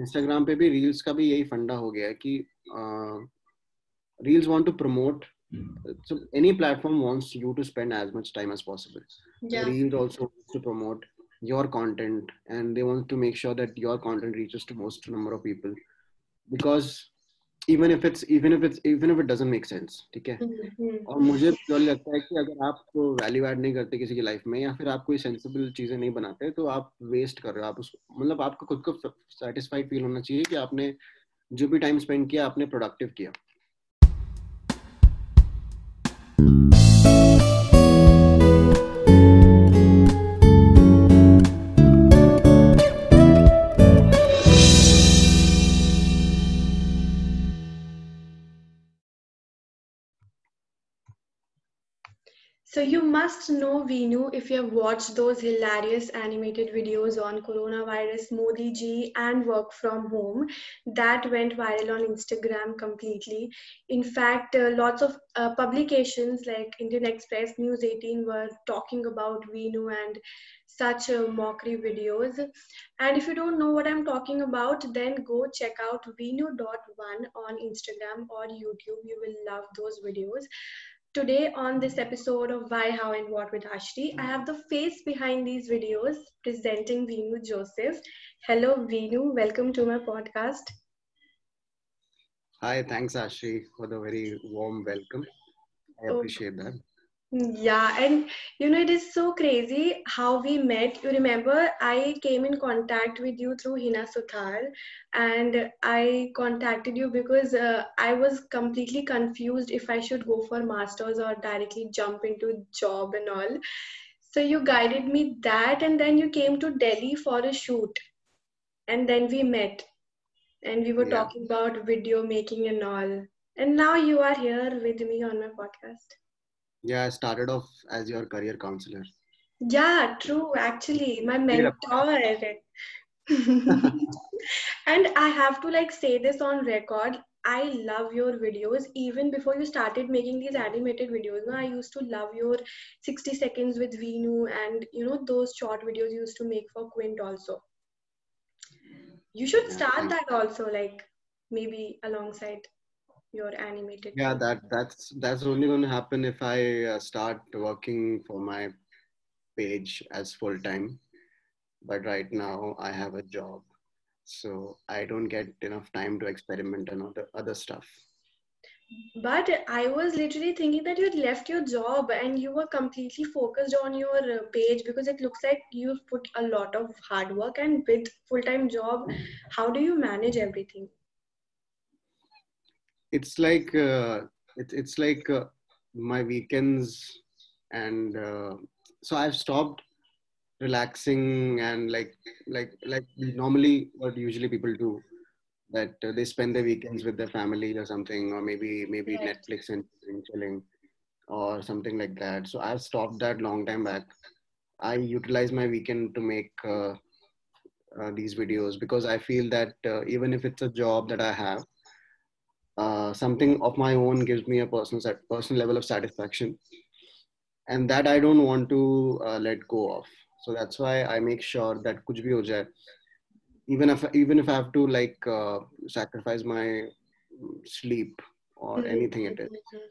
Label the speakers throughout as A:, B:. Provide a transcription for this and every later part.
A: Instagram पे भी reels का भी यही फंडा हो गया कि reels want to promote so any platform wants you to spend as much time as possible reels also to promote your content and they want to make sure that your content reaches to most number of people because even if it's even if it's even if it doesn't make sense ठीक है?
B: Mhm.
A: और मुझे purely लगता है कि अगर आप value add नहीं करते किसी की लाइफ में या फिर आप कोई सेंसिबल चीज़ें नहीं बनाते तो आप वेस्ट कर रहे हो। आप उस मतलब आपको खुद को सेटिस्फाइड फील होना चाहिए कि आपने जो भी टाइम स्पेंड किया आपने प्रोडक्टिव किया।
B: So you must know Venu if you have watched those hilarious animated videos on coronavirus, Modi ji, and work from home that went viral on Instagram completely. In fact, uh, lots of uh, publications like Indian Express, News 18 were talking about Venu and such uh, mockery videos. And if you don't know what I'm talking about, then go check out Venu.one on Instagram or YouTube. You will love those videos. Today, on this episode of Why, How, and What with Ashti, I have the face behind these videos presenting Venu Joseph. Hello, Venu. Welcome to my podcast.
A: Hi, thanks Ashri for the very warm welcome. I
B: Oh.
A: appreciate that.
B: Yeah, and you know, it is so crazy how we met. You remember, I came in contact with you through Hina Suthar, and I contacted you because uh, I was completely confused if I should go for masters or directly jump into job and all. So you guided me that, and then you came to Delhi for a shoot, and then we met, and we were
A: Yeah.
B: talking about video making and all. And now you are here with me on my podcast.
A: Yeah, I started off as your career counselor.
B: Yeah, true. Actually, my mentor. and I have to like say this on record. I love your videos. Even before you started making these animated videos, no, I used to love your 60 seconds with Venu and you know those short videos you used to make for Quint also. You should start that also, like maybe alongside your animated.
A: Yeah, that that's that's only going to happen if I uh, start working for my page as full time. But right now I have a job, so I don't get enough time to experiment and other other stuff.
B: But I was literally thinking that you had left your job and you were completely focused on your uh, page because it looks like you've put a lot of hard work and with full-time job, how do you manage everything?
A: It's like uh, it's it's like uh, my weekends, and uh, so I've stopped relaxing and like like like normally what usually people do that uh, they spend their weekends with their family or something or maybe maybe
B: Right.
A: netflix and, and chilling or something like that so i've stopped that long time back i utilize my weekend to make uh, uh, these videos because i feel that uh, even if it's a job that i have uh, something of my own gives me a personal sat- personal level of satisfaction. And that i don't want to uh, let go of. So that's why i make sure that kuch bhi ho jaye. Even if even if i have to like uh, sacrifice my mm, sleep or
B: Mhm,
A: anything it is
B: mhm,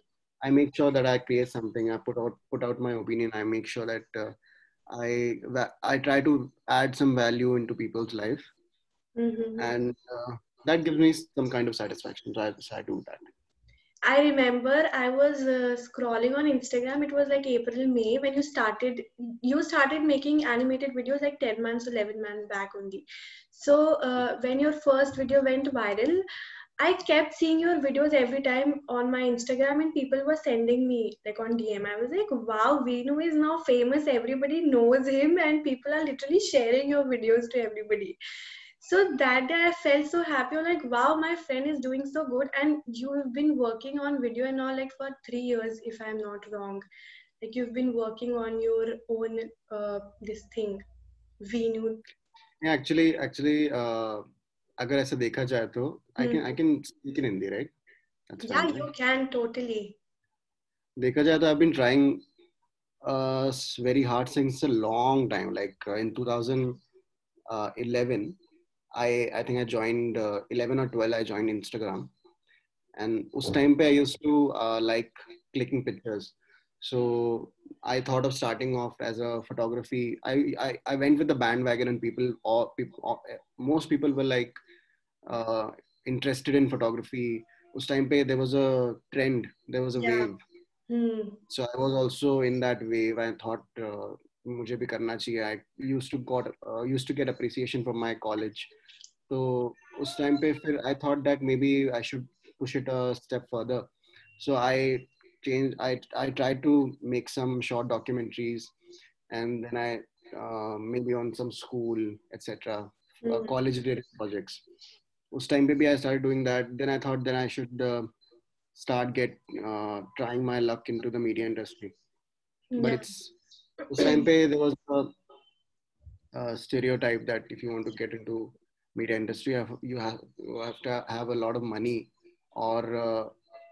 A: i make sure that i create something. I put out put out my opinion. I make sure that uh, i i try to add some value into people's life.
B: Mhm, mhm.
A: and uh, that gives me some kind of satisfaction so i, do that
B: I remember I was uh, scrolling on Instagram. It was like April, May when you started. You started making animated videos like 10 months, 11 months back only. So uh, when your first video went viral, I kept seeing your videos every time on my Instagram, and people were sending me like on DM. I was like, "Wow, Venu is now famous. Everybody knows him, and people are literally sharing your videos to everybody." so that day i felt so happy. I'm like wow my friend is doing so good. And you've been working on video and all like for three years if i'm not wrong. Like you've been working on your own uh, this thing Venu
A: yeah actually actually uh, can ऐसा देखा जाए तो I can I can speak in Hindi right
B: या
A: you
B: can totally
A: देखा जाए तो I been trying very hard since a long time like in 2011 uh, I I think I joined uh, 11 or 12. I joined Instagram, and us time pe I used to uh, like clicking pictures. So I thought of starting off as a photography. I I, I went with the bandwagon, and people or people all, most people were like uh, interested in photography. Us time pe there was a trend. There was a
B: Yeah.
A: wave.
B: Hmm.
A: So I was also in that wave. I thought. Uh, मुझे भी करना चाहिए I used to got uh, used to get appreciation from my college तो उस time पे फिर I thought that maybe I should push it a step further so I changed I I tried to make some short documentaries and then I uh, maybe on some school etc uh,
B: Hmm.
A: college related projects उस time पे भी I started doing that then I thought then I should uh, start get uh, trying my luck into the media industry but
B: Yeah.
A: it's उस time पे there was a, a stereotype that if you want to get into media industry you have, you have you have to have a lot of money or uh,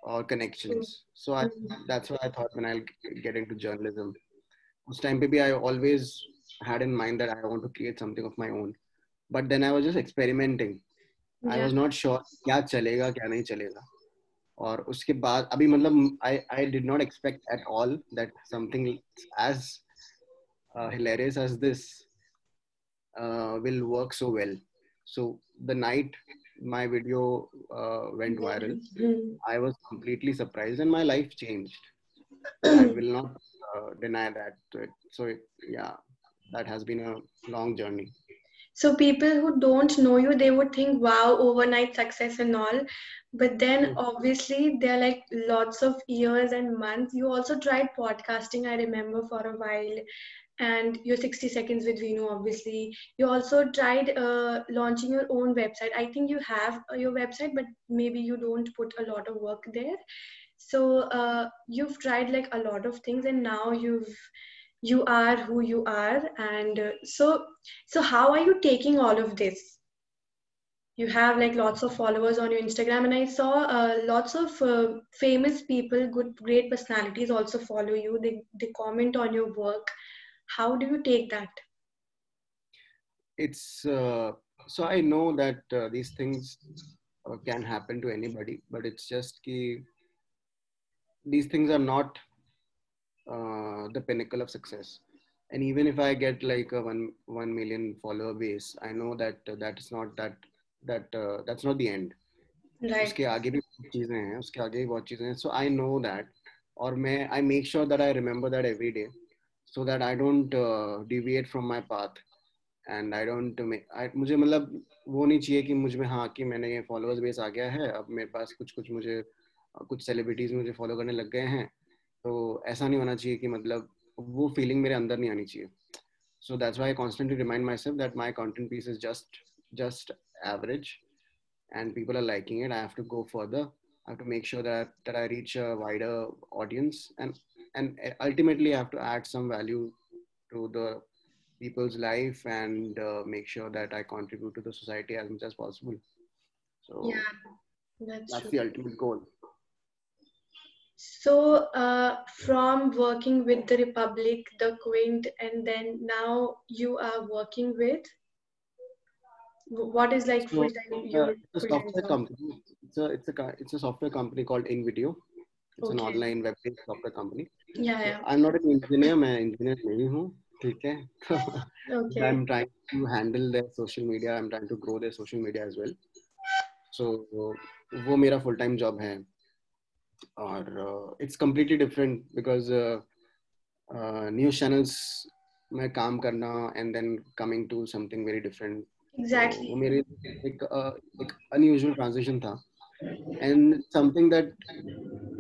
A: or connections so I,
B: Hmm.
A: that's why i thought when i'll get into journalism उस time पे भी i always had in mind that i want to create something of my own but then i was just experimenting i
B: Yeah.
A: was not sure क्या चलेगा क्या नहीं चलेगा और उसके बाद अभी मतलब I I did not expect at all that something as uh, hilarious as this uh, will work so well. So the night my video uh, went viral. I was completely surprised and my life changed. I will not uh, deny that. So it, yeah, that has been a long journey.
B: So people who don't know you, they would think, wow, overnight success and all. But then
A: Hmm.
B: obviously there are like lots of years and months. You also tried podcasting, I remember for a while. And your 60 seconds with Venu, obviously. You also tried uh, launching your own website. I think you have uh, your website, but maybe you don't put a lot of work there. So uh, you've tried like a lot of things, and now you've you are who you are. And uh, so so how are you taking all of this? You have like lots of followers on your Instagram, and I saw uh, lots of uh, famous people, good, great personalities also follow you. They they comment on your work How do you take that?
A: It's uh, so I know that uh, these things uh, can happen to anybody, but it's just ki these things are not uh, the pinnacle of success. And even if I get like a one one million follower base, I know that uh, that is not that that uh, that's not the end.
B: Right.
A: उसके आगे भी बहुत चीजें हैं उसके आगे भी बहुत चीजें हैं सो आई नो दैट और मैं I make sure that I remember that every day so that I don't deviate from my path and I don't मुझे मतलब वो नहीं चाहिए कि मुझमें हाँ कि मैंने ये फॉलोअर्स बेस आ गया है, अब मेरे पास कुछ कुछ मुझे कुछ सेलिब्रिटीज मुझे फॉलो करने लग गए हैं। तो ऐसा नहीं होना चाहिए कि मतलब वो फीलिंग मेरे अंदर नहीं आनी चाहिए। That's why I constantly remind myself that my content piece is just just average and people are liking it. I have to go further. I have to make sure that that i reach a wider audience and and ultimately i have to add some value to the people's life and uh, make sure that i contribute to the society as much as possible. So
B: Yeah, that's
A: that's the ultimate goal.
B: So, uh, from working with the Republic, the Quint, and then now you are working with? What is like
A: so
B: full time
A: uh,
B: your
A: it's a software company. It's a it's a it's a software company called InVideo. it's an online web-based software company
B: I
A: am not an engineer मैं engineer नहीं हूँ ठीक है?
B: I
A: am trying to handle their social media I am trying to grow their social media as well so वो मेरा full time job है। और it's completely different because news channels में काम करना and then coming to something very different
B: exactly
A: मेरे एक एक ट्रांजिशन था। and something that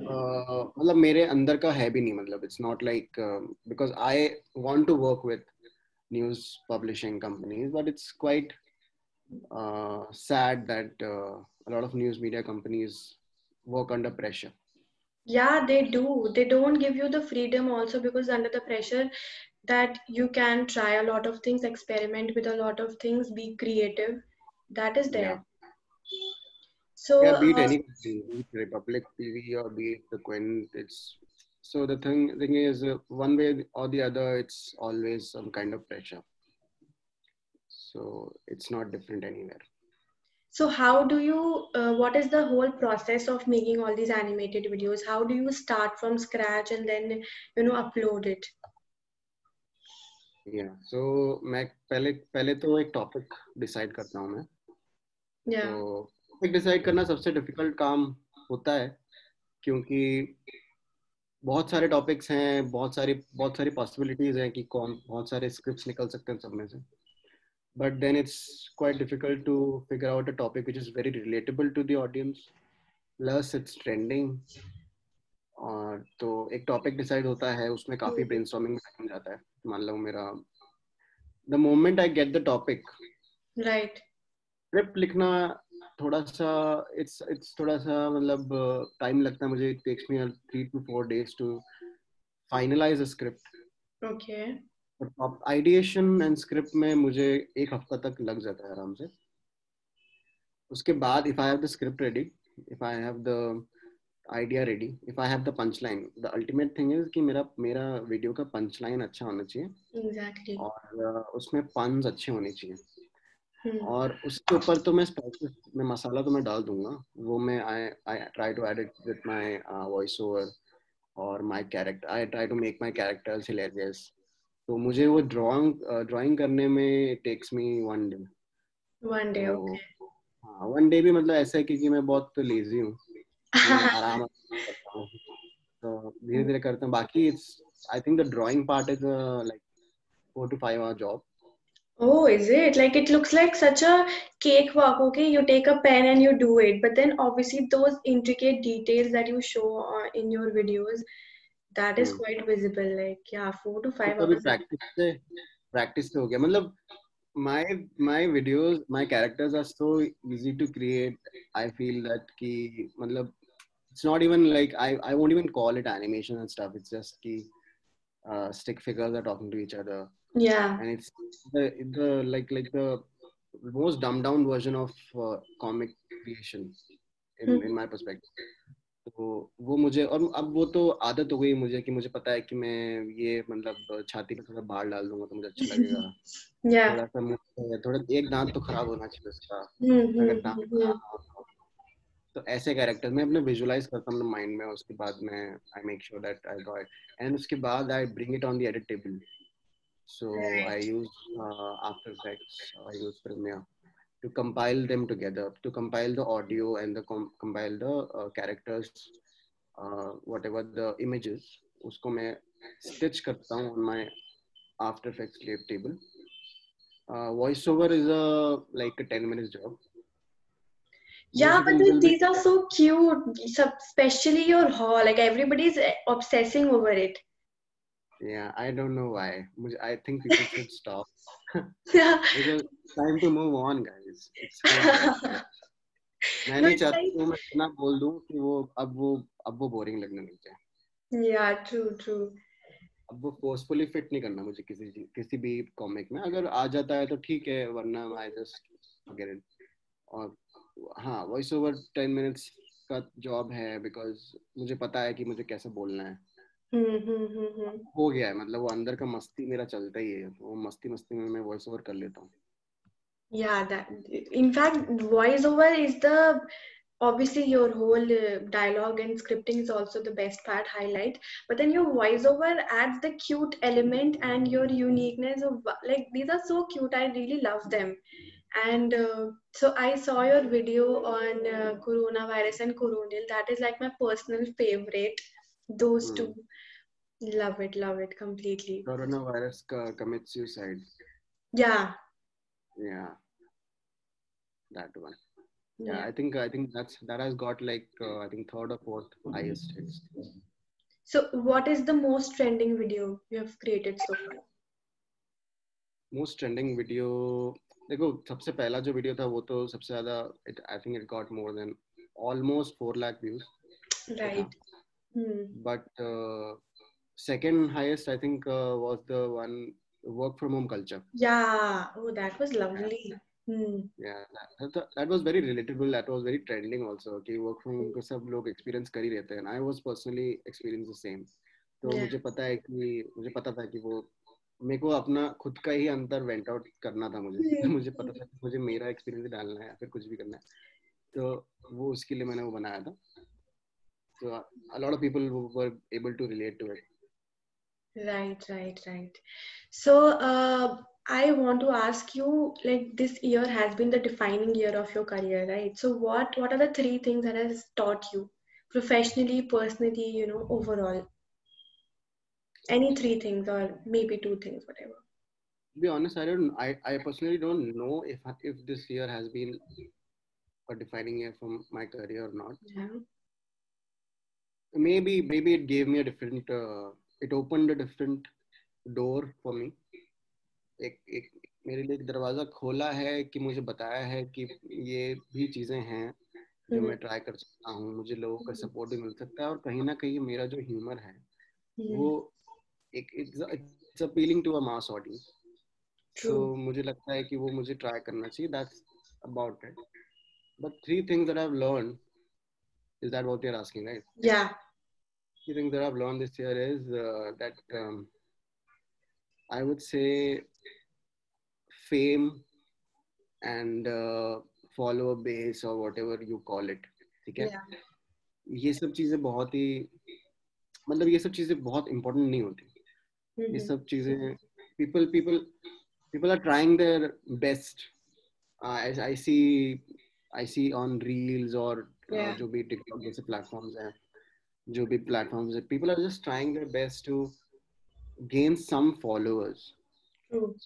A: uh, मतलब मेरे अंदर का है भी नहीं मतलब it's not like uh, because I want to work with news publishing companies, but it's quite uh, sad that uh, a lot of news media companies work under pressure.
B: Yeah, they do. They don't give you the freedom also because under the pressure that you can try a lot of things, experiment with a lot of things, be creative. That is
A: Yeah,
B: there. So
A: yeah, be it
B: uh,
A: any country, Republic TV or be it the Quint. it's so the thing thing is uh, one way or the other, it's always some kind of pressure. So it's not different anywhere.
B: So how do you? Uh, what is the whole process of making all these animated videos? How do you start from scratch and then you know upload it?
A: Yeah. So I first, first, तो एक decide. Decide करता topic decide करना सबसे difficult काम होता है क्योंकि बहुत सारे टॉपिक्स हैं बहुत सारी बहुत सारी पॉसिबिलिटीज हैं कि कौन बहुत सारे स्क्रिप्ट्स निकल सकते हैं सब में से। But then it's quite difficult to figure out a topic which is very relatable to the audience. Plus it's trending. और तो एक टॉपिक डिसाइड होता है उसमें काफ़ी ब्रेनस्टॉर्मिंग में टाइम जाता है। मान लो मेरा the moment I get the topic
B: right
A: script लिखना थोड़ा सा इट्स इट्स थोड़ा सा मतलब टाइम लगता है मुझे it takes me 3 to 4 days to finalise a script
B: okay
A: ideation and script में मुझे एक हफ़्ता तक लग जाता है आराम से उसके बाद if I have the script ready if I have the idea ready if I have the punch line the ultimate thing is कि मेरा मेरा वीडियो का पंच लाइन अच्छा होना चाहिए
B: exactly.
A: और उसमें पंच अच्छे होने चाहिए. और उसके ऊपर तो मैं स्पाइसेस में मसाला तो मैं डाल दूँगा। वो मैं I I try to add it with my voice over और my character I try to make my characters hilarious तो मुझे वो ड्राइंग ड्राइंग करने में takes me one
B: day one day
A: हाँ वन डे भी मतलब ऐसा है क्योंकि मैं बहुत तो लेजी हूँ आराम करता हूँ। तो धीरे धीरे करता हूँ। बाकी it's I think the drawing part is like four to five hour job
B: Oh, is it? Like it looks like such a cakewalk. Okay, you take a pen and you do it. But then obviously those intricate details that you show uh, in your videos, that is
A: hmm.
B: quite visible. Like yeah, four to five hours.
A: Practice se, practice se ho gaya. Matlab, my my videos, my characters are so easy to create. I feel that ki matlab, it's not even like I I won't even call it animation and stuff. It's just ki uh, stick figures are talking to each other.
B: Yeah.
A: and it's the the like like the most dumbed down version of uh, comic creation in
B: Hmm.
A: in my perspective तो वो मुझे और अब वो तो आदत हो गई मुझे कि मुझे पता है कि मैं ये मतलब छाती पे थोड़ा बाल डाल दूँगा तो मुझे अच्छा लगेगा
B: Yeah.
A: थोड़ा सा थोड़ा एक दांत तो खराब होना चाहिए उसका
B: Hmm, hmm,
A: अगर
B: hmm,
A: दांत
B: hmm.
A: तो ऐसे कैरेक्टर मैं अपने विजुलाइज करता हूँ माइंड में उसके बाद मैं I make sure that I got and उसके बाद I bring it on the edit table so
B: Right.
A: i use uh, after effects i use premiere to compile them together to compile the audio and the com- compile the uh, characters uh, whatever the images उसको मैं stitch करता हूँ on my after effects slave table uh, voiceover is a like a 10 minutes job
B: Yeah,
A: Most
B: but
A: people
B: then
A: will be-
B: these are so cute, sub- especially your haul. Like everybody's eh, obsessing over it.
A: Yeah i don't know why. I think people should stop.
B: Yeah.
A: because time to move on guys. It's मैं नहीं चाहता हूँ मैं इतना बोल दूँ कि वो अब वो अब वो बोरिंग लगने लग जाए।
B: Yeah, true, true.
A: अब वो फोर्सफुली फिट नहीं करना मुझे किसी किसी भी कॉमिक में। अगर आ जाता है तो ठीक है वरना आई जस्ट फॉरगेट इट और हाँ वॉइस ओवर टेन मिनट्स का जॉब है बिकॉज़ मुझे पता है कि मुझे कैसे बोलना है।
B: Hmm, hmm, hmm, hmm.
A: हो गया है मतलब वो अंदर का मस्ती मेरा चलता ही है वो मस्ती मस्ती में मैं वॉइस ओवर कर लेता हूँ
B: Yeah, that in fact, voiceover is the obviously your whole uh, dialogue and scripting is also the best part highlight. But then your voiceover adds the cute element and your uniqueness of like these are so cute. I really love them. And uh, so I saw your video on uh, coronavirus and coronal. That is like my personal favorite. Those
A: Hmm.
B: two. Love it, love it completely.
A: Corona virus का commit suicide
B: Yeah.
A: या that one
B: Yeah.
A: yeah i think i think that's that has got like uh, i think third or fourth highest hits
B: So, what is the most trending video you have created so far?
A: Most trending video देखो सबसे पहला जो video था वो तो सबसे ज्यादा it I think it got more than almost four lakh views
B: Right. Hmm.
A: But second highest I think was the one work from home culture
B: Yeah. Oh, that was lovely. Hmm.
A: yeah that, that, that was very relatable that was very trending also कि work from home को सब लोग experience कर ही रहते हैं and I was personally experience the same तो
B: Yeah.
A: मुझे पता है कि मुझे पता था कि वो मेरे को अपना खुद का ही अंतर वेंट आउट करना था मुझे तो मुझे पता था मुझे मेरा एक्सपीरियंस डालना है या फिर कुछ भी करना है तो वो उसके लिए मैंने वो बनाया था so a lot of people were able to relate to it.
B: Right right right. So uh, i want to ask you like this year has been the defining year of your career right? So what what are the three things that has taught you professionally personally you know overall? Any three things or maybe two things whatever.
A: To be honest i don't i, I personally don't know if if this year has been a defining year from my career or not.
B: Yeah
A: maybe maybe it gave me a different uh, it opened a different door for me. एक एक मेरे लिए एक दरवाज़ा खोला है कि मुझे बताया है कि ये भी चीज़ें हैं जो मैं ट्राई कर सकता हूँ मुझे लोगों का सपोर्ट भी मिल सकता है और कहीं ना कहीं मेरा जो ह्यूमर है वो एक it's appealing to a mass audience तो मुझे लगता है कि वो मुझे ट्राई करना चाहिए that's about it but three things that I have learn is that what you're asking right
B: yeah
A: three things that i've learned this year is uh, that um, i would say fame and uh, follower base or whatever you call it ठीक है
B: yeah
A: ये सब चीजें बहुत ही मतलब ये सब चीजें बहुत इंपॉर्टेंट नहीं होती ये
B: Mhm.
A: सब चीजें people people people are trying their best uh, as I see I see on reels or uh, जो भी टिकटॉक जैसे प्लेटफॉर्म्स हैं जो भी प्लेटफॉर्म्स हैं people are just trying their best to gain some followers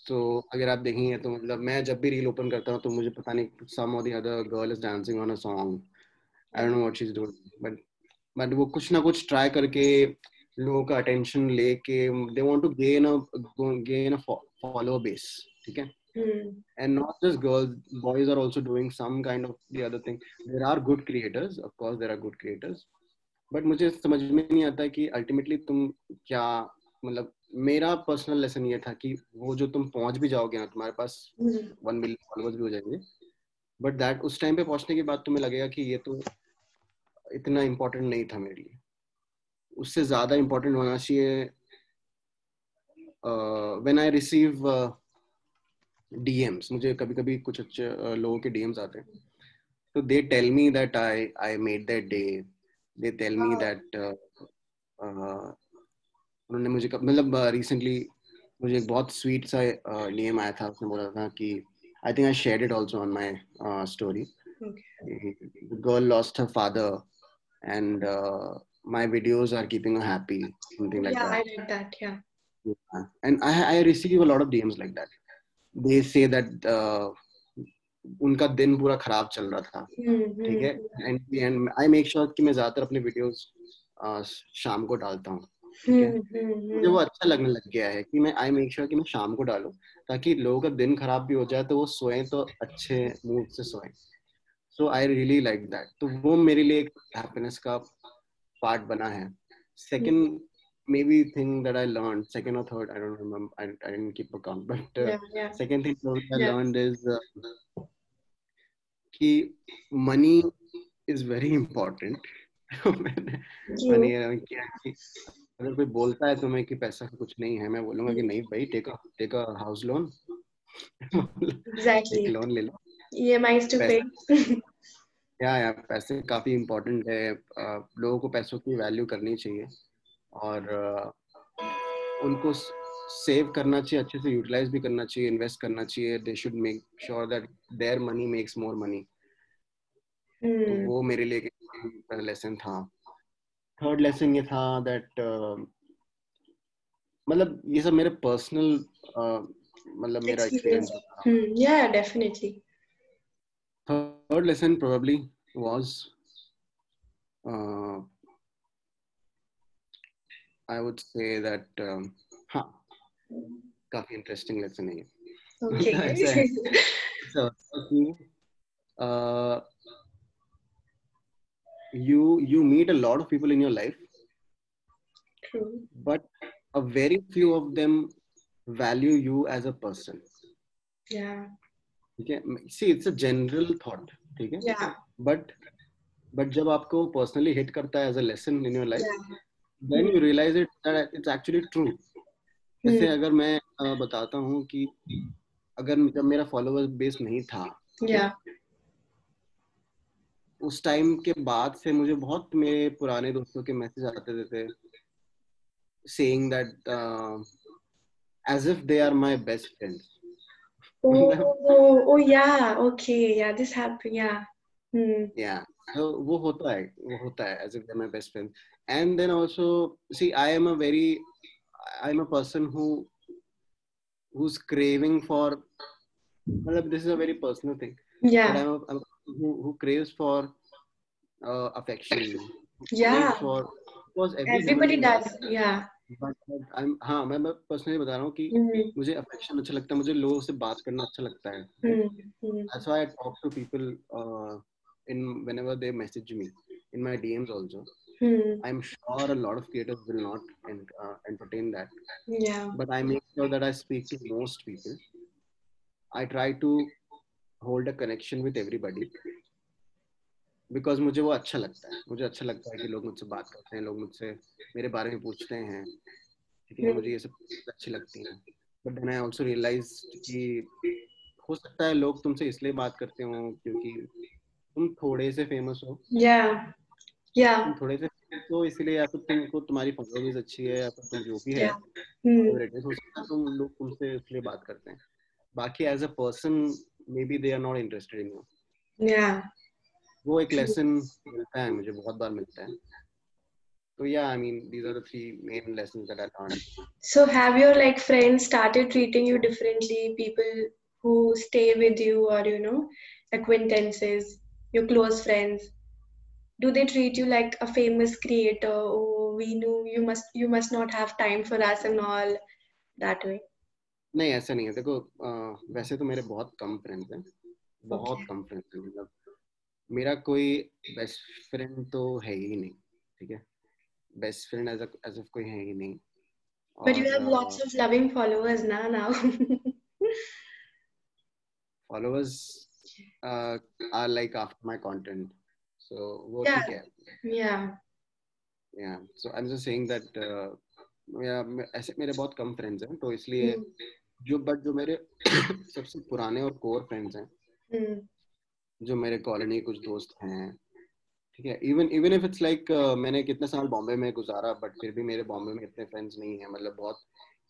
A: तो अगर आप देखेंगे तो मतलब मैं जब भी रील ओपन करता हूँ तो मुझे पता नहीं सम और the other girl is dancing on a song I don't know what she is doing but but वो कुछ ना कुछ ट्राई करके लोगों का अटेंशन लेके they want to gain a gain a follower base ठीक है?
B: Hmm.
A: and not just girls boys are also doing some kind of the other thing there are good creators of course there are good creators but मुझे समझ में नहीं आता कि ultimately तुम क्या मतलब मेरा पर्सनल लेसन ये था कि वो जो तुम पहुँच भी जाओगे ना तुम्हारे पास. वन मिलियन फॉलोअर्स भी हो जाएँगे बट दैट उस टाइम पे पहुँचने के बाद तुम्हें लगेगा कि ये तो इतना इम्पोर्टेंट नहीं था मेरे लिए उससे ज़्यादा इम्पोर्टेंट होना चाहिए व्हेन आई रिसीव डीएम्स मुझे कभी कभी कुछ अच्छे लोगों के डीएम्स आते हैं। तो they tell me that I I made that day they tell
B: me
A: that उन्होंने मुझे मतलब रिसेंटली मुझे एक बहुत स्वीट सा डीएम आया था। उसने बोला था कि I think I share it also on
B: my
A: story girl lost her father and my videos are keeping happy something like that and I I receive a lot of DMs like that they say that uh, उनका दिन पूरा खराब चल रहा था
B: Hmm.
A: ठीक है. And and I make sure कि मैं ज़्यादातर अपने वीडियोस शाम को डालता हूँ
B: Hmm.
A: है।
B: Hmm.
A: मुझे वो अच्छा लगने लग गया है कि मैं आई मेक श्योर कि मैं शाम को डालूं ताकि लोगों का दिन खराब भी हो जाए तो वो सोए तो अच्छे मूड से सोए so I really like that तो वो मेरे लिए एक हैप्पीनेस का पार्ट बना है second maybe thing that I learned, second or third, I don't remember, I, I didn't keep account, but uh,
B: Yeah. Yeah.
A: second thing that I
B: Yeah.
A: learned is uh, कि money is very important. मैंने. किया कि अगर कोई बोलता है तुम्हें कि पैसा कुछ नहीं है मैं बोलूँगा कि नहीं भाई take take a house
B: loan.
A: एक लोन ले लो
B: EMIs to pay.
A: या या पैसे काफ़ी इम्पोर्टेंट है लोगों को पैसों की वैल्यू करनी चाहिए और उनको सेव करना चाहिए अच्छे से यूटिलाइज भी करना चाहिए इन्वेस्ट करना चाहिए they should make sure that their money makes more
B: money.
A: वो मेरे लिए लेसन था थर्ड लेसन ये था दैट मतलब ये सब मेरे पर्सनल मतलब मेरा एक्सपीरियंस था.
B: Yeah, definitely.
A: third lesson probably was uh, I would say that um, हाँ काफी इंटरेस्टिंग लेसन है ये
B: Okay.
A: ऐसा है ऐसा होता है कि uh, you you meet a lot of people in your life
B: True.
A: but a very few of them value you as a person
B: Yeah.
A: ठीक है see it's a general thought ठीक है
B: Yeah.
A: but but जब आपको personally hit करता है as a lesson in your life
B: Yeah.
A: Then you realize it that it's actually true जैसे अगर मैं uh, बताता हूँ कि अगर जब मेरा फॉलोअर बेस नहीं था
B: yeah
A: उस टाइम के बाद से मुझे बहुत मेरे पुराने दोस्तों के मैसेज आते थे saying that uh, as if they are my best friends
B: oh, oh, oh yeah okay yeah this happened yeah hmm.
A: yeah so वो होता है वो होता है as if they're my best friend and then also see I am a very I'm a person who who's craving for this is a very personal thing
B: yeah
A: I'm a, I'm a who, who craves for uh, affection.
B: Yeah.
A: For because
B: everybody does. Yeah.
A: But, I'm हाँ मैं मैं personally बता रहा हूँ कि
B: mm-hmm.
A: मुझे affection अच्छा लगता है मुझे लोगों से बात करना अच्छा लगता है
B: mm-hmm.
A: That's why I talk to people uh, in whenever they message me in my
B: Mm-hmm.
A: I'm sure a lot of creators will not and, uh, entertain that.
B: Yeah.
A: But I make sure that I speak to most people. I try to hold a connection with everybody because मुझे वो अच्छा लगता है मुझे अच्छा लगता है कि लोग मुझसे बात करते हैं लोग मुझसे मेरे बारे में पूछते हैं ठीक है मुझे ये सब अच्छी लगती हैं but then I also realise कि हो सकता है लोग तुमसे इसलिए बात करते हो क्योंकि तुम थोड़े से फ़ेमस हो
B: या या
A: थोड़े से तो इसलिए या फिर तुमको तुम्हारी फॉलोअर्स अच्छी है या फिर तुम जो भी है
B: hmm.
A: हो है तुम लोग तुमसे इसलिए बात करते हैं बाकी as a person maybe they are not interested in you या वो एक लेसन मिलता है मुझे बहुत बार मिलता है So yeah, I mean these are the three main lessons that I learned.
B: So have your like friends started treating you differently? People who stay with you, or you know, acquaintances, your close friends, do they treat you like a famous creator? Oh, we knew you must you must not have time for us and all that way.
A: नहीं ऐसा नहीं है देखो आ, वैसे तो मेरे बहुत कम friends हैं बहुत okay. कम फ्रेंड्स हैं मतलब मेरा कोई बेस्ट फ्रेंड तो है ही नहीं ठीक है best friend as as of कोई है ही नहीं
B: But you have lots of loving followers now. Now.
A: followers uh, are like after my so वो
B: yeah.
A: ठीक है.
B: Yeah.
A: Yeah. So I'm just saying that uh, मेरा ऐसे मेरे बहुत कम फ्रेंड्स हैं तो इसलिए mm. जो बट जो मेरे सबसे पुराने और कोर फ्रेंड्स हैं
B: mm.
A: जो मेरे कॉलोनी कुछ दोस्त हैं ठीक है even even if it's like मैंने कितने साल बॉम्बे में गुजारा बट फिर भी मेरे बॉम्बे में इतने फ्रेंड्स नहीं है मतलब बहुत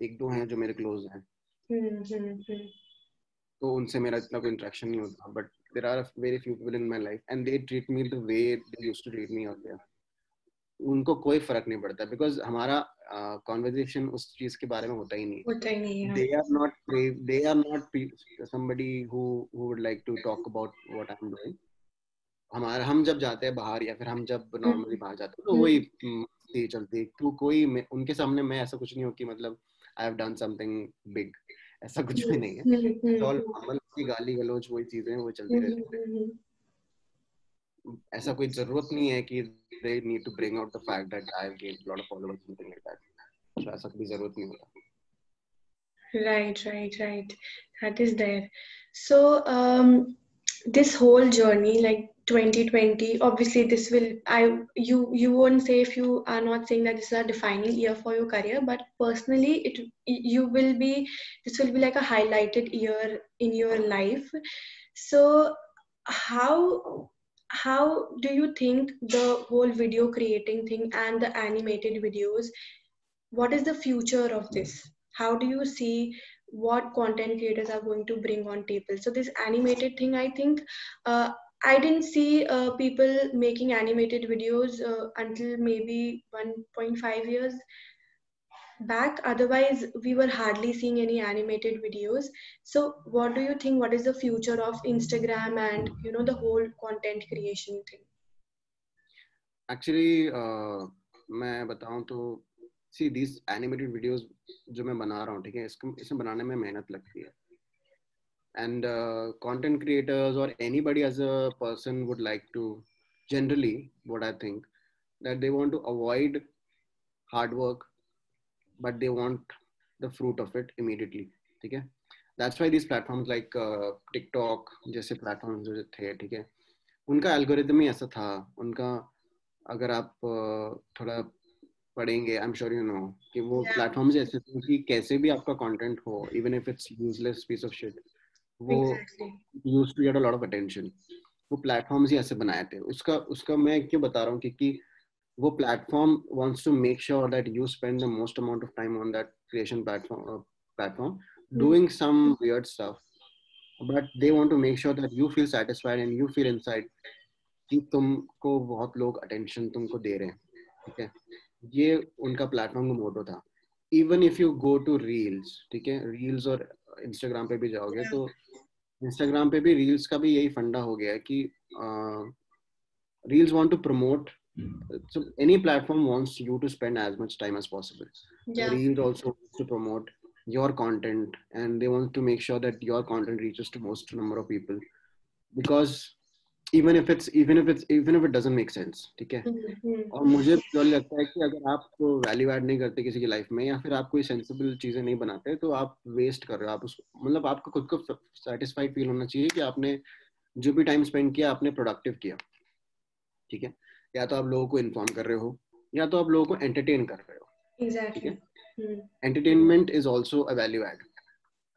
A: एक दो हैं जो मेरे क्लोज हैं
B: हम्म।
A: तो उनसे मेरा इतना कोई इंटरेक्शन नहीं होता but there are very few people in my life and they treat me the way they used to treat me out there उनको कोई फ़र्क नहीं पड़ता बिकॉज़ हमारा कॉन्वर्जेशन uh, उस चीज़ के बारे में होता ही नहीं।
B: होता ही नहीं
A: they are not they are not somebody who who would like to talk about what I'm doing. हमारा हम जब जाते हैं बाहर या फिर हम जब नॉर्मली हम्म। बाहर जाते हैं तो वही मस्ती चलती तो कोई उनके सामने मैं ऐसा कुछ नहीं हो कि मतलब I have done something big ऐसा कुछ भी नहीं है। हम्म, हम्म, हम्म, नॉर्मल की गाली गलौज वही चीज़ें वो चलती रहती है। ऐसा कोई ज़रूरत नहीं है कि they need to bring out the fact that I have gain lot of followers in that so ऐसा कोई ज़रूरत नहीं होता।
B: Right right right that is there so um this whole journey like 2020, obviously this will I you you won't say if you are not saying that this is a defining year for your career, but personally it you will be this will be like a highlighted year in your life. So how how do you think the whole video creating thing and the animated videos what is the future of this how do you see what content creators are going to bring on table so this animated thing i think uh, i didn't see uh, people making animated videos uh, until maybe 1.5 years back otherwise we were hardly seeing any animated videos so what do you think what is the future of instagram and you know the whole content creation thing
A: actually uh, मैं बताऊं तो सी these animated videos जो मैं बना रहा हूँ ठीक है इसको इसे बनाने में मेहनत लगती है and uh, content creators or anybody as a person would like to generally what i think that they want to avoid hard work but they want the fruit of it immediately ठीक है that's why these platforms like uh, TikTok जैसे platforms जो थे ठीक है उनका algorithm ही ऐसा था उनका अगर आप uh, थोड़ा पढ़ेंगे I am sure you know कि वो प्लेटफॉर्म्स ऐसे थे कि कैसे भी आपका कंटेंट हो even if it's useless piece of shit वो used to get a lot of attention वो प्लेटफॉर्म्स ही ऐसे बनाए थे। उसका उसका मैं क्यों बता रहा हूँ क्योंकि वो platform wants to make sure that you spend the most amount of time on that creation platform platform doing some weird stuff but they want to make sure that you feel satisfied and you feel inside कि तुमको बहुत लोग attention तुमको दे रहे हैं। ठीक है? ये उनका प्लेटफॉर्म का मोटो था। Even if you go to reels ठीक है? रील्स और इंस्टाग्राम पे भी जाओगे तो इंस्टाग्राम पे भी रील्स का भी यही फंडा हो गया कि reels want to promote so any platform wants you to spend as much time as possible reels also to promote your content and they want to make sure that your content reaches to most number of people because even if it's even if it's even if it doesn't make sense ठीक है? और मुझे तो लगता है कि अगर आप वैल्यू ऐड नहीं करते किसी की लाइफ में या फिर आप कोई सेंसिबल चीज़ें नहीं बनाते तो आप वेस्ट कर रहे हो। आप उस मतलब आपको खुद को सेटिस्फाइड फील होना चाहिए कि आपने जो भी टाइम स्पेंड किया आपने प्रोडक्टिव किया। ठीक है? या तो आप लोगों को इन्फॉर्म कर रहे हो या तो आप लोगों को एंटरटेन कर रहे हो। ठीक है? Entertainment is also a value add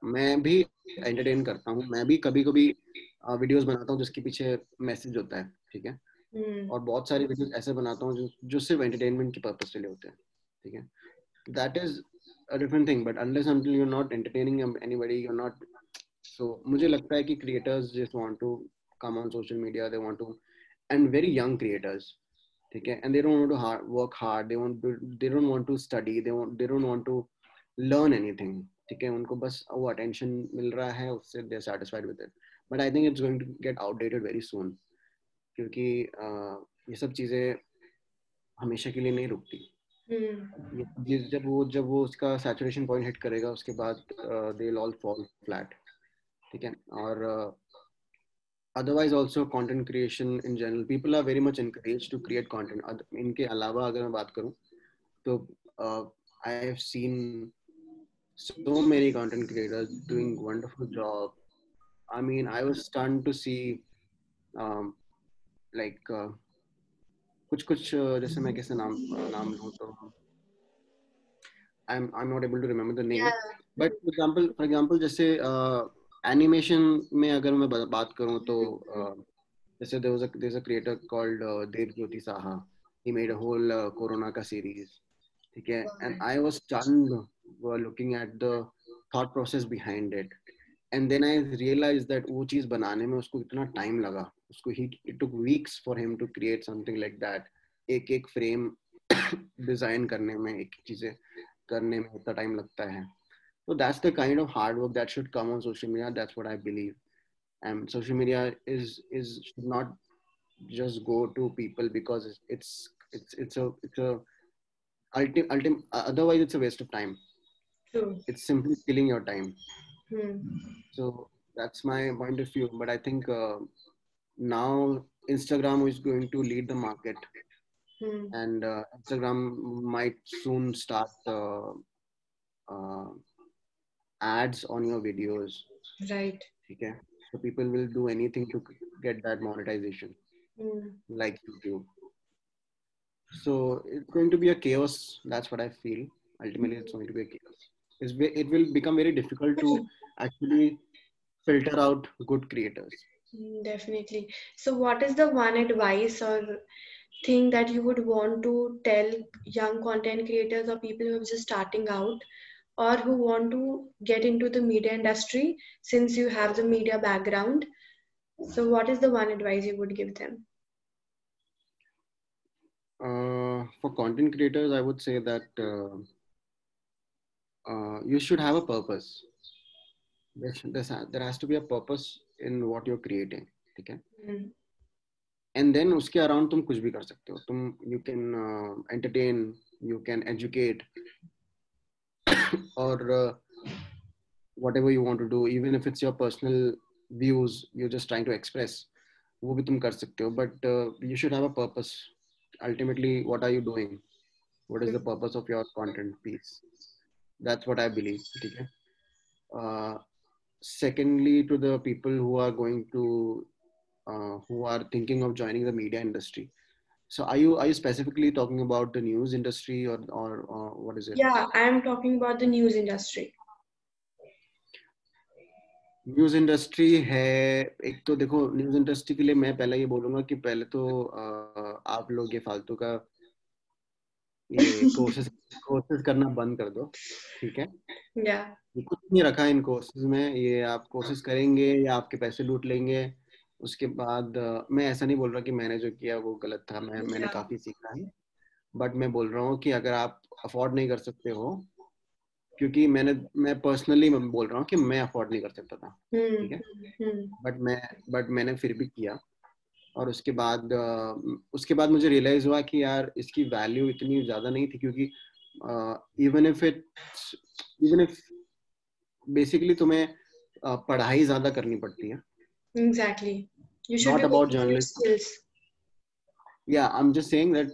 A: मैं भी एंटरटेन करता हूँ मैं भी कभी कभी वीडियोस बनाता हूँ जिसके पीछे मैसेज होता है ठीक है? hmm. और बहुत सारी वीडियोस ऐसे बनाता हूँ जो जो सिर्फ़ एंटरटेनमेंट के पर्पज के लिए होते हैं ठीक है? That is a different thing but unless until you not entertaining anybody you not so मुझे लगता है कि creators just want to come on social media they want to and very young creators ठीक है? And they don't want to hard work hard they want they don't want to study they want they don't want to learn anything ठीक है? उनको बस वो attention मिल रहा है उससे they are satisfied with it but I think it's going to get outdated very soon क्योंकि ये सब चीज़ें हमेशा के लिए नहीं रुकती। hmm. जब वो जब वो उसका सैचुरेशन पॉइंट हिट करेगा उसके बाद दे ऑल फॉल फ्लैट ठीक है? और otherwise also content creation in general people are very much encourage to create content इनके अलावा अगर मैं बात करूँ तो I have seen so many content creators doing wonderful job I mean, I was stunned to see, um, like, uh, कुछ कुछ जैसे मैं कैसे नाम नाम लूँ तो I'm I'm not able to remember the name. Yeah. But for example, for example, जैसे एनिमेशन uh, में अगर मैं बात करूँ तो uh, जैसे there was a there's a creator called uh, Dev Jyoti Saha. He made a whole uh, Corona का series. ठीक है, and I was stunned looking at the thought process behind it. And then I realise that वो चीज़ बनाने में उसको इतना time लगा। उसको it took weeks for him to create something like that एक एक फ्रेम डिज़ाइन करने में एक चीज़ें करने में इतना टाइम लगता है। तो that's the kind of hard work that should come on social media that's what I believe and social media is is should not just go to people because it's it's it's a it's a ultimate otherwise it's a waste of time it's simply killing your time Hmm. So that's my point of view. But I think uh, now Instagram is going to lead the market, hmm. and uh, Instagram might soon start uh, uh ads on your videos.
B: Right.
A: Okay. So people will do anything to get that monetization, hmm. like YouTube. So it's going to be a chaos. That's what I feel. Ultimately, it's going to be a chaos it will become very difficult to actually filter out good creators.
B: Mm, definitely. So what is the one advice or thing that you would want to tell young content creators or people who are just starting out or who want to get into the media industry since you have the media background? So what is the one advice you would give them?
A: Uh, for content creators i would say that uh, uh, you should have a purpose there, there has to be a purpose in what you're creating ठीक है and then उसके around तुम कुछ भी कर सकते हो तुम you can entertain you can educate और whatever you want to do even if it's your personal views you're just trying to express वो भी तुम कर सकते हो but uh, you should have a purpose ultimately what are you doing what is the purpose of your content piece That's what i believe okay uh, secondly to the people who are going to uh, who are thinking of joining the media industry So are you are you specifically talking about the news industry or or, or what is it?
B: Yeah, I am talking about the news industry.
A: News industry है एक तो देखो news industry के लिए मैं पहले ये बोलूँगा कि पहले तो आ, आप लोग ये फालतू का ये कोर्सेज कोर्सेज करना बंद कर दो ठीक है?
B: Yeah.
A: ये कुछ नहीं रखा इन कोर्सेज में ये आप कोर्सेज करेंगे या आपके पैसे लूट लेंगे उसके बाद मैं ऐसा नहीं बोल रहा कि मैंने जो किया वो गलत था मैं yeah. मैंने काफ़ी सीखा है बट मैं बोल रहा हूँ कि अगर आप अफोर्ड नहीं कर सकते हो क्योंकि मैंने मैं पर्सनली बोल रहा हूँ कि मैं अफोर्ड नहीं कर सकता था
B: हम्म,
A: ठीक है? बट मैं बट मैंने फिर भी किया। और उसके बाद उसके बाद मुझे रियलाइज़ हुआ कि यार इसकी वैल्यू इतनी ज़्यादा नहीं थी क्योंकि even if it even if basically तुम्हें पढ़ाई ज़्यादा करनी पड़ती है। About
B: working on your
A: journalism.
B: skills.
A: या I am just saying that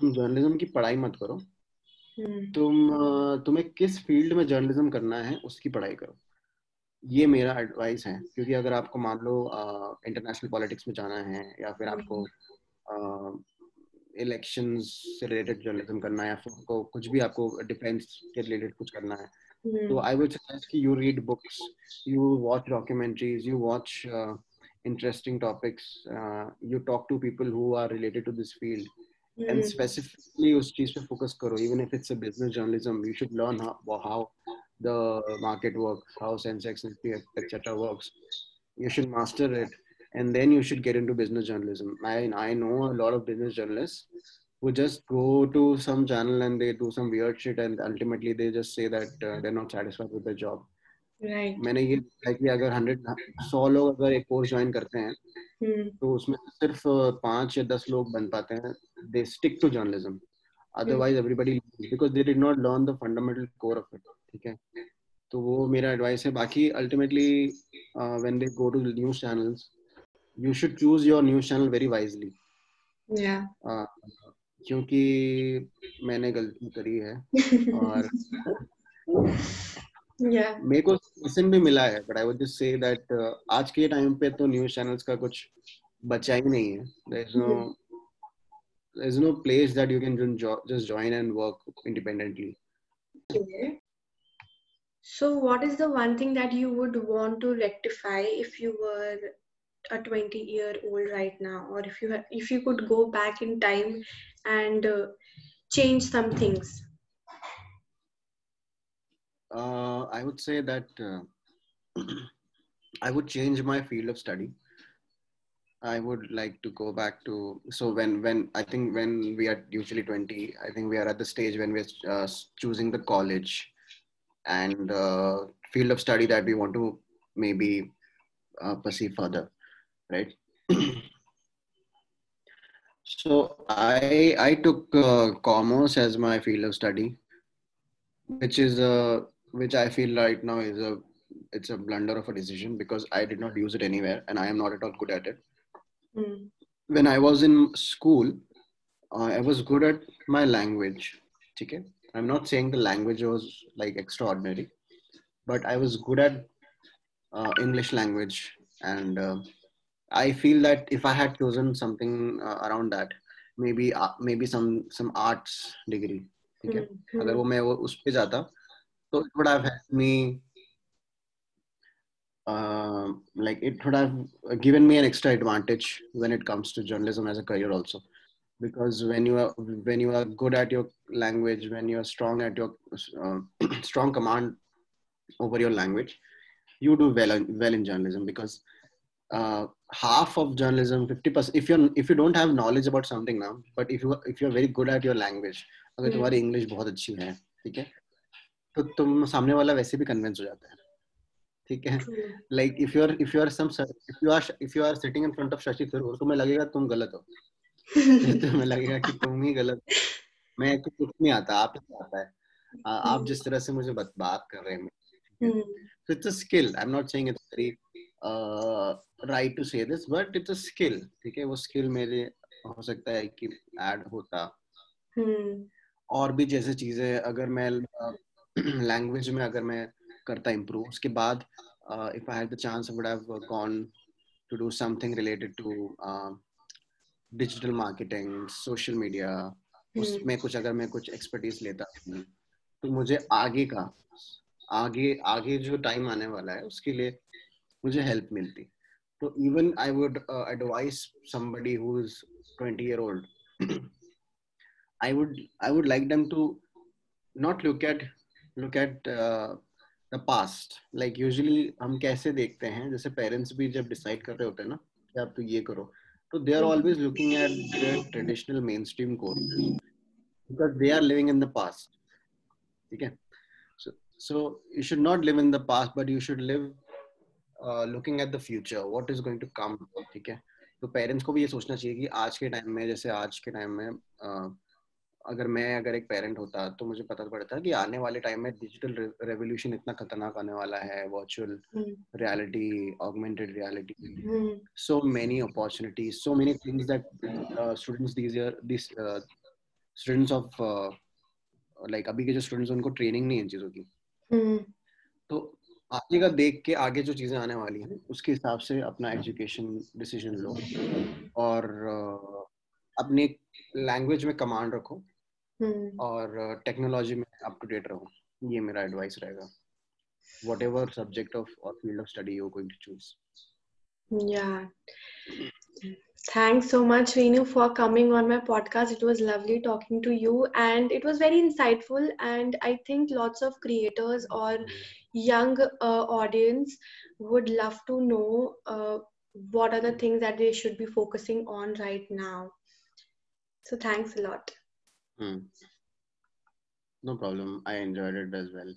A: तुम जर्नलिज्म की पढ़ाई मत करो।
B: Hmm.
A: तुम uh, तुम्हें किस फ़ील्ड में जर्नलिज्म करना है उसकी पढ़ाई करो। ये मेरा एडवाइस है क्योंकि अगर आपको मान लो इंटरनेशनल पॉलिटिक्स में जाना है या फिर आपको हम्म। इलेक्शन से रिलेटेड जर्नलिज्म करना है या कुछ भी आपको डिफेंस के रिलेटेड कुछ करना है
B: हम्म।
A: तो आई वुड सजेस्ट कि you read books you watch documentaries you watch interesting topics you talk to people who are related to this field and specifically उस चीज़ पे फोकस करो even if it's a business journalism you should learn how the market works, how Sensex, Nifty, etc. works. You should master it, and then you should get into business journalism. I I know a lot of business journalists who just go to some channel and they do some weird shit and ultimately they just say that uh, they're not satisfied with their job.
B: right
A: मैंने ये देखा है कि अगर hundred सौ लोग अगर एक कोर्स ज्वाइन करते हैं
B: Hmm.
A: तो उसमें सिर्फ पांच या दस लोग बन पाते हैं they stick to journalism otherwise everybody because they did not learn the fundamental core of it ठीक है? तो वो मेरा एडवाइस है। बाकी ultimately when they go to news channels you should choose your news channel very
B: wisely
A: क्योंकि मैंने गलती करी है और
B: yeah.
A: मेरे को लेसन भी मिला है but I would just say that आज के टाइम पे तो न्यूज़ चैनल्स का कुछ बचा ही नहीं है। There is no there is no place that you can just join and work
B: independently so what is the one thing that you would want to rectify if you were a 20 year old right now? Or if you ha- if you could go back in time and uh, change some things?
A: Uh, I would say that uh, I would change my field of study. I would like to go back to so when when I think when we are usually twenty, I think we are at the stage when we're uh, choosing the college and uh, field of study that we want to maybe uh, pursue further, right? so I I took uh, commerce as my field of study, which is a which I feel right now is a it's a blunder of a decision because I did not use it anywhere and I am not at all good at it.
B: Hmm.
A: When I was in school, uh, I was good at my language. Okay, I'm not saying the language was like extraordinary, but I was good at uh, English language, and uh, I feel that if I had chosen something uh, around that, maybe uh, maybe some some arts degree. ठीक है
B: Hmm.
A: अगर वो मैं वो उस पे जाता so it would have helped me uh, like it would have given me an extra advantage when it comes to journalism as a career also because when you are when you are good at your language when you are strong at your uh, strong command over your language you do well in, well in journalism because uh, half of journalism 50% if you're if you don't have knowledge about something now but if you if you're very good at your language अगर
B: Hmm.
A: तुम्हारी English बहुत अच्छी है ठीक है तो तुम सामने वाला वैसे भी कन्विंस हो जाता है ठीक है
B: True.
A: Like if you are if you are some if you are if you are sitting in front of Shashi Tharoor तुम्हें लगेगा तुम गलत हो तुम्हें लगेगा कि तुम ही गलत। मैं कुछ नहीं आता आप ही आता है। आ, आप जिस तरह से मुझे बात बात कर रहे हैं so it's a skill i'm not saying it's very uh, right to say this but it's a skill ठीक है? वो skill मेरे हो सकता है कि ऐड होता।
B: Hmm.
A: और भी जैसे चीज़ें अगर मैं लैंग्वेज में अगर मैं करता इम्प्रूव उसके बाद if I had the chance would have gone to do something related to digital marketing social media उसमें कुछ अगर मैं कुछ एक्सपर्टीज लेता हूँ तो मुझे आगे का आगे आगे जो टाइम आने वाला है उसके लिए मुझे हेल्प मिलती। तो even I would advice somebody who is 20 year old i would i would like them to not look at look at uh, the past. Like usually हम कैसे देखते हैं? जैसे पेरेंट्स भी जब डिसाइड कर रहे होते हैं ना कि आप तो ये करो तो they are always looking at the traditional mainstream courses because they are living in the past ठीक so you should not live in the past but you should live uh, looking at the future what is going to come ठीक है तो parents को भी ये सोचना चाहिए कि आज के टाइम में जैसे आज के टाइम में uh, अगर मैं अगर एक पेरेंट होता तो मुझे पता पड़ता कि आने वाले टाइम में डिजिटल रेवोल्यूशन इतना खतरनाक आने वाला है virtual reality augmented reality. So many opportunities so many things that students this year this students of like अभी के जो स्टूडेंट्स उनको ट्रेनिंग नहीं इन चीज़ों की।
B: हम्म।
A: तो आगे का देख के आगे जो चीज़ें आने वाली हैं उसके हिसाब से अपना एजुकेशन डिसीज़न लो। और अपनी लैंग्वेज में कमांड रखो।
B: हम्म।
A: और टेक्नोलॉजी में अप टू डेट रहो ये मेरा एडवाइस रहेगा वट एवर सब्जेक्ट ऑफ और field of study you going to choose
B: Yeah. Thanks so much, Reenu, for coming on my podcast. It was lovely talking to you, and it was very insightful. And I think lots of creators or young uh, audience would love to know uh, what are the things that they should be focusing on right now. So, thanks a lot.
A: Hmm. No problem. I enjoyed it as well.